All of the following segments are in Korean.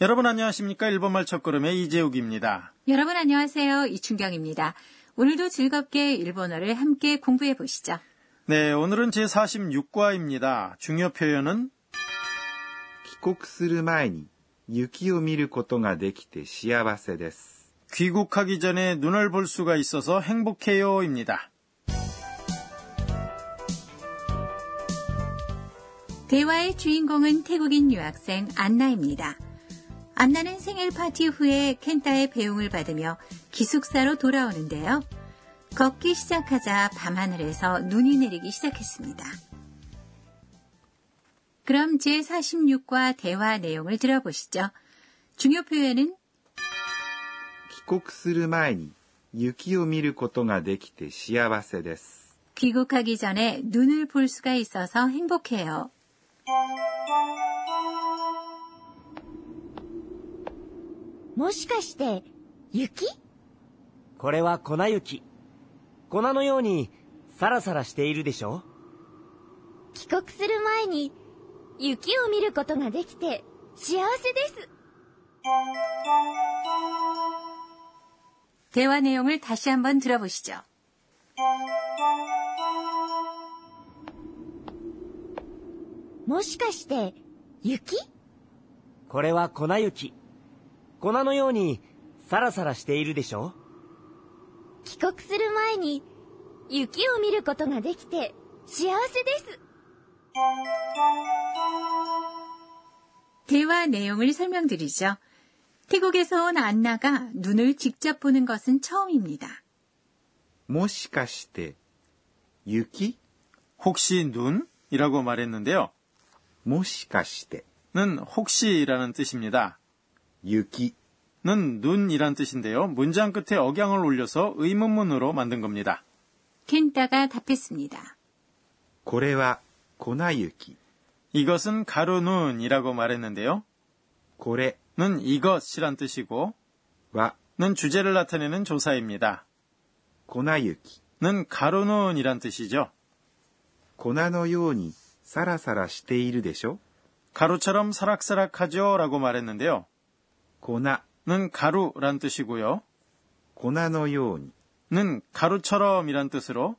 여러분 안녕하십니까? 일본말 첫걸음의 이재욱입니다. 여러분 안녕하세요. 이춘경입니다. 오늘도 즐겁게 일본어를 함께 공부해 보시죠. 네, 오늘은 제46과입니다. 중요 표현은 帰国する前に雪を見ることができて幸せです。 귀국하기 전에 눈을 볼 수가 있어서 행복해요입니다. 대화의 주인공은 태국인 유학생 안나입니다. 안나는 생일 파티 후에 켄타의 배웅을 받으며 기숙사로 돌아오는데요. 걷기 시작하자 밤하늘에서 눈이 내리기 시작했습니다. 그럼 제46과 대화 내용을 들어보시죠. 중요 표현은 帰国する前に雪を見ることができて幸せです。 귀국하기 전에 눈을 볼 수가 있어서 행복해요. もしかして、雪これは粉雪。粉のようにサラサラしているでしょ帰国する前に、雪を見ることができて、幸せです。 대화 내용을 다시 한번 들어보시죠. もしかして、雪これは粉雪。 粉のようにサラサラしているでしょ帰国する前に、雪を見ることができて、幸せです。 대화 내용을 설명드리죠. 태국에서 온 안나가 눈을 직접 보는 것은 처음입니다. もしかして、雪 혹시 눈이라고 말했는데요. もしかして、 는 혹시라는 뜻입니다. 유기는 눈이란 뜻인데요. 문장 끝에 억양을 올려서 의문문으로 만든 겁니다. 켄타가 답했습니다. 고래와 고나유기. 이것은 가루눈이라고 말했는데요. 고래는 이것이란 뜻이고 와는 주제를 나타내는 조사입니다. 고나유기는 가루눈이란 뜻이죠. 고나노요니 사라사라 시테이르데쇼. 가루처럼 사락사락하죠라고 말했는데요. 고나는 가루란 뜻이고요. 고나노요니는 가루처럼이란 뜻으로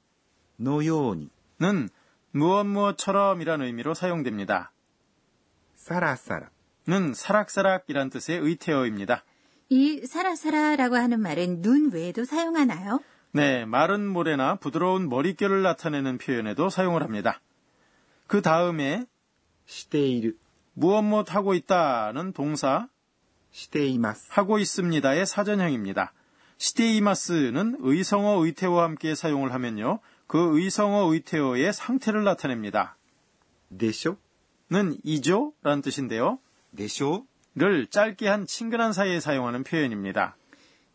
노요니는 무엇 무엇처럼이란 의미로 사용됩니다. 사라사라는 사락사락이란 뜻의 의태어입니다. 이 사라사라라고 하는 말은 눈 외에도 사용하나요? 네, 마른 모래나 부드러운 머릿결을 나타내는 표현에도 사용을 합니다. 그 다음에 시테이르 무엇 무엇 하고 있다는 동사 しています。 하고 있습니다의 사전형입니다. 시테이마스는 의성어 의태어와 함께 사용을 하면요. 그 의성어 의태어의 상태를 나타냅니다. でしょ 는 이죠? 라는 뜻인데요. でしょ 를 짧게 한 친근한 사이에 사용하는 표현입니다.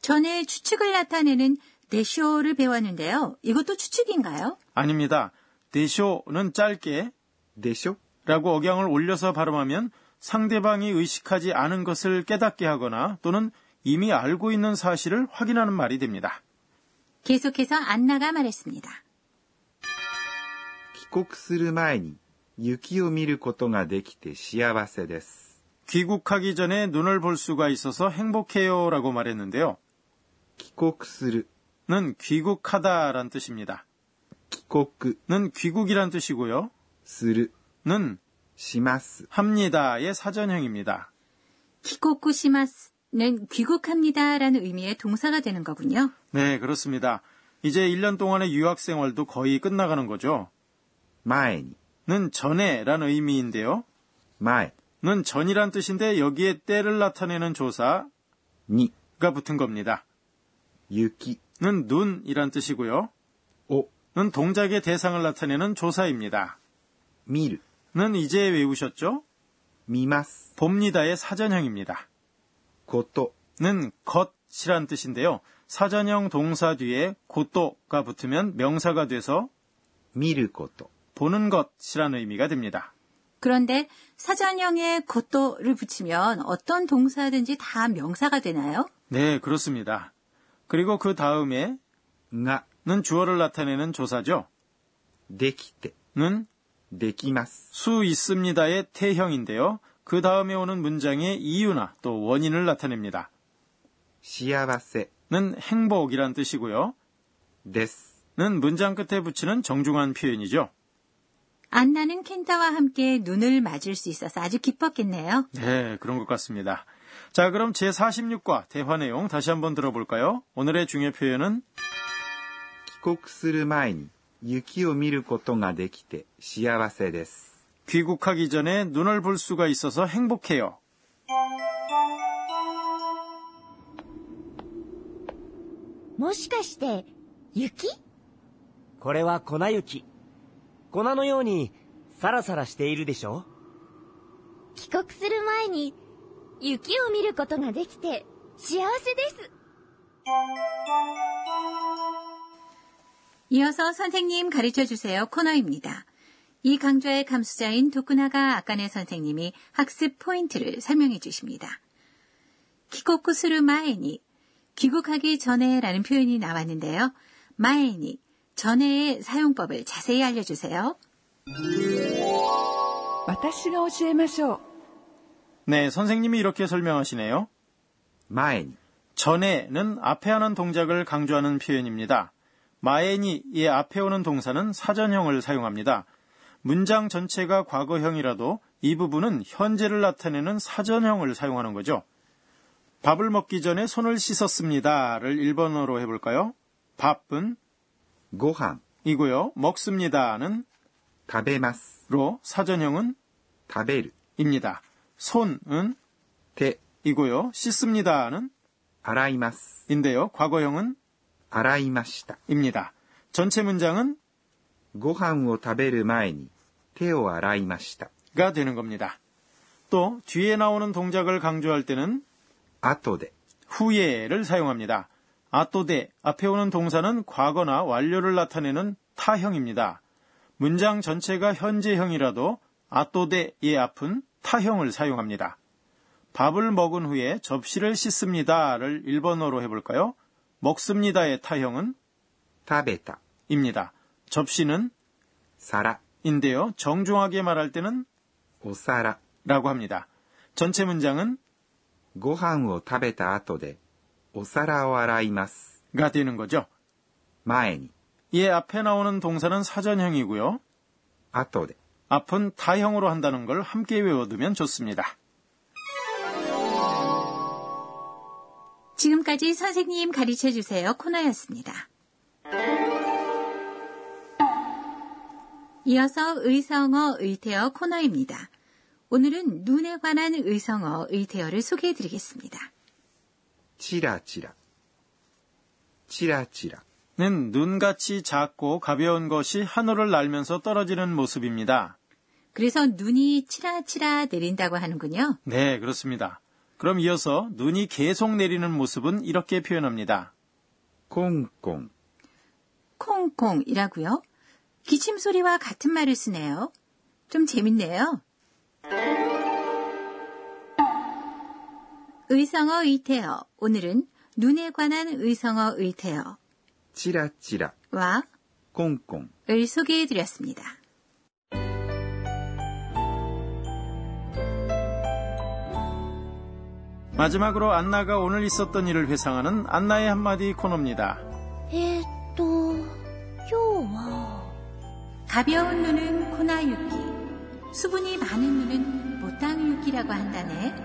전에 추측을 나타내는 내쇼를 배웠는데요. 이것도 추측인가요? 아닙니다. 대쇼는 짧게 でしょ 라고 억양을 올려서 발음하면 상대방이 의식하지 않은 것을 깨닫게 하거나 또는 이미 알고 있는 사실을 확인하는 말이 됩니다. 계속해서 안나가 말했습니다. 帰国する前に雪を見ることができて幸せです。 귀국하기 전에 눈을 볼 수가 있어서 행복해요 라고 말했는데요. 帰国する 는 귀국하다란 뜻입니다. 帰国 는 귀국이란 뜻이고요. する 는 시마스 합니다의 사전형입니다. 키코쿠 시마스는 귀국합니다라는 의미의 동사가 되는 거군요. 네, 그렇습니다. 이제 1년 동안의 유학 생활도 거의 끝나가는 거죠. 마에니는 전에라는 의미인데요. 마에는 전이란 뜻인데 여기에 때를 나타내는 조사 니가 붙은 겁니다. 유키는 눈이란 뜻이고요. 오는 동작의 대상을 나타내는 조사입니다. 미르 는 이제 외우셨죠? 미마스. 봅니다의 사전형입니다. 고또는 것이란 뜻인데요. 사전형 동사 뒤에 고또가 붙으면 명사가 돼서 미르 고또. 보는 것이란 의미가 됩니다. 그런데 사전형에 고또를 붙이면 어떤 동사든지 다 명사가 되나요? 네, 그렇습니다. 그리고 그 다음에 나는 주어를 나타내는 조사죠. 데키테는 できます。 수 있습니다의 태형인데요. 그 다음에 오는 문장의 이유나 또 원인을 나타냅니다. 幸せ 는 행복이란 뜻이고요. です。 는 문장 끝에 붙이는 정중한 표현이죠. 안나는 켄타와 함께 눈을 맞을 수 있어서 아주 기뻤겠네요. 네, 그런 것 같습니다. 자, 그럼 제46과 대화 내용 다시 한번 들어볼까요? 오늘의 중요 표현은 帰国する前に 雪を見ることができて幸せです。 귀국하기 전에 눈을 볼 수가 있어서 행복해요. もしかして、雪これは粉雪。粉のようにサラサラしているでしょ帰国する前に、雪を見ることができて、幸せです。 이어서 선생님 가르쳐 주세요 코너입니다. 이 강좌의 감수자인 도쿠나가 아까네 선생님이 학습 포인트를 설명해 주십니다. 키코쿠스루 마에니, 귀국하기 전에라는 표현이 나왔는데요. 마에니, 전에의 사용법을 자세히 알려주세요. 私が教えましょう。 네, 선생님이 이렇게 설명하시네요. 前に 전에는 앞에 하는 동작을 강조하는 표현입니다. 마에니의 앞에 오는 동사는 사전형을 사용합니다. 문장 전체가 과거형이라도 이 부분은 현재를 나타내는 사전형을 사용하는 거죠. 밥을 먹기 전에 손을 씻었습니다를 일본어로 해볼까요? 밥은 고항이고요. 먹습니다는 다베마스로 사전형은 다벨입니다. 손은 대이고요. 씻습니다는 아라이마스인데요. 과거형은 洗いました。 입니다. 전체 문장은 ご飯を食べる前に手を洗いました。 가 되는 겁니다. 또 뒤에 나오는 동작을 강조할 때는 後で 후에를 사용합니다. 아또데 앞에 오는 동사는 과거나 완료를 나타내는 타형입니다. 문장 전체가 현재형이라도 아또데의 앞은 타형을 사용합니다. 밥을 먹은 후에 접시를 씻습니다를 1번어로 해볼까요? 먹습니다의 타형은 食べた 입니다. 접시는 皿 인데요. 정중하게 말할 때는 お皿 라고 합니다. 전체 문장은 ご飯を食べた後でお皿を洗います。 가 되는 거죠. 前に 이 앞에 나오는 동사는 사전형이고요. 後で 앞은 타형으로 한다는 걸 함께 외워두면 좋습니다. 지금까지 선생님 가르쳐 주세요 코너였습니다. 이어서 의성어 의태어 코너입니다. 오늘은 눈에 관한 의성어 의태어를 소개해 드리겠습니다. 치라치라. 치라치라는 눈같이 작고 가벼운 것이 하늘을 날면서 떨어지는 모습입니다. 그래서 눈이 치라치라 내린다고 하는군요. 네, 그렇습니다. 그럼 이어서 눈이 계속 내리는 모습은 이렇게 표현합니다. 콩콩. 콩콩이라고요? 기침 소리와 같은 말을 쓰네요. 좀 재밌네요. 의성어 의태어. 오늘은 눈에 관한 의성어 의태어. 찌라찌라. 와. 콩콩. 을 소개해 드렸습니다. 마지막으로 안나가 오늘 있었던 일을 회상하는 안나의 한마디 코너입니다. 에또 요와 가벼운 눈은 코나유키, 수분이 많은 눈은 보땅유키라고 한다네.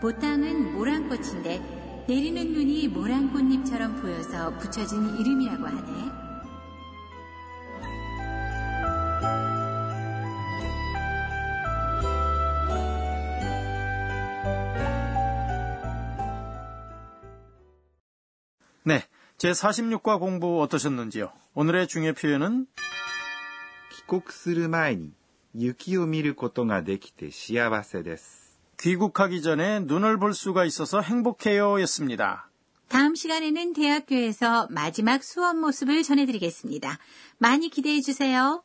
보땅은 모란꽃인데 내리는 눈이 모란꽃잎처럼 보여서 붙여진 이름이라고 하네. 네, 제 46과 공부 어떠셨는지요? 오늘의 중요 표현은 帰国する前に雪を見ることができて幸せです。 귀국하기 전에 눈을 볼 수가 있어서 행복해요 였습니다. 다음 시간에는 대학교에서 마지막 수업 모습을 전해드리겠습니다. 많이 기대해 주세요.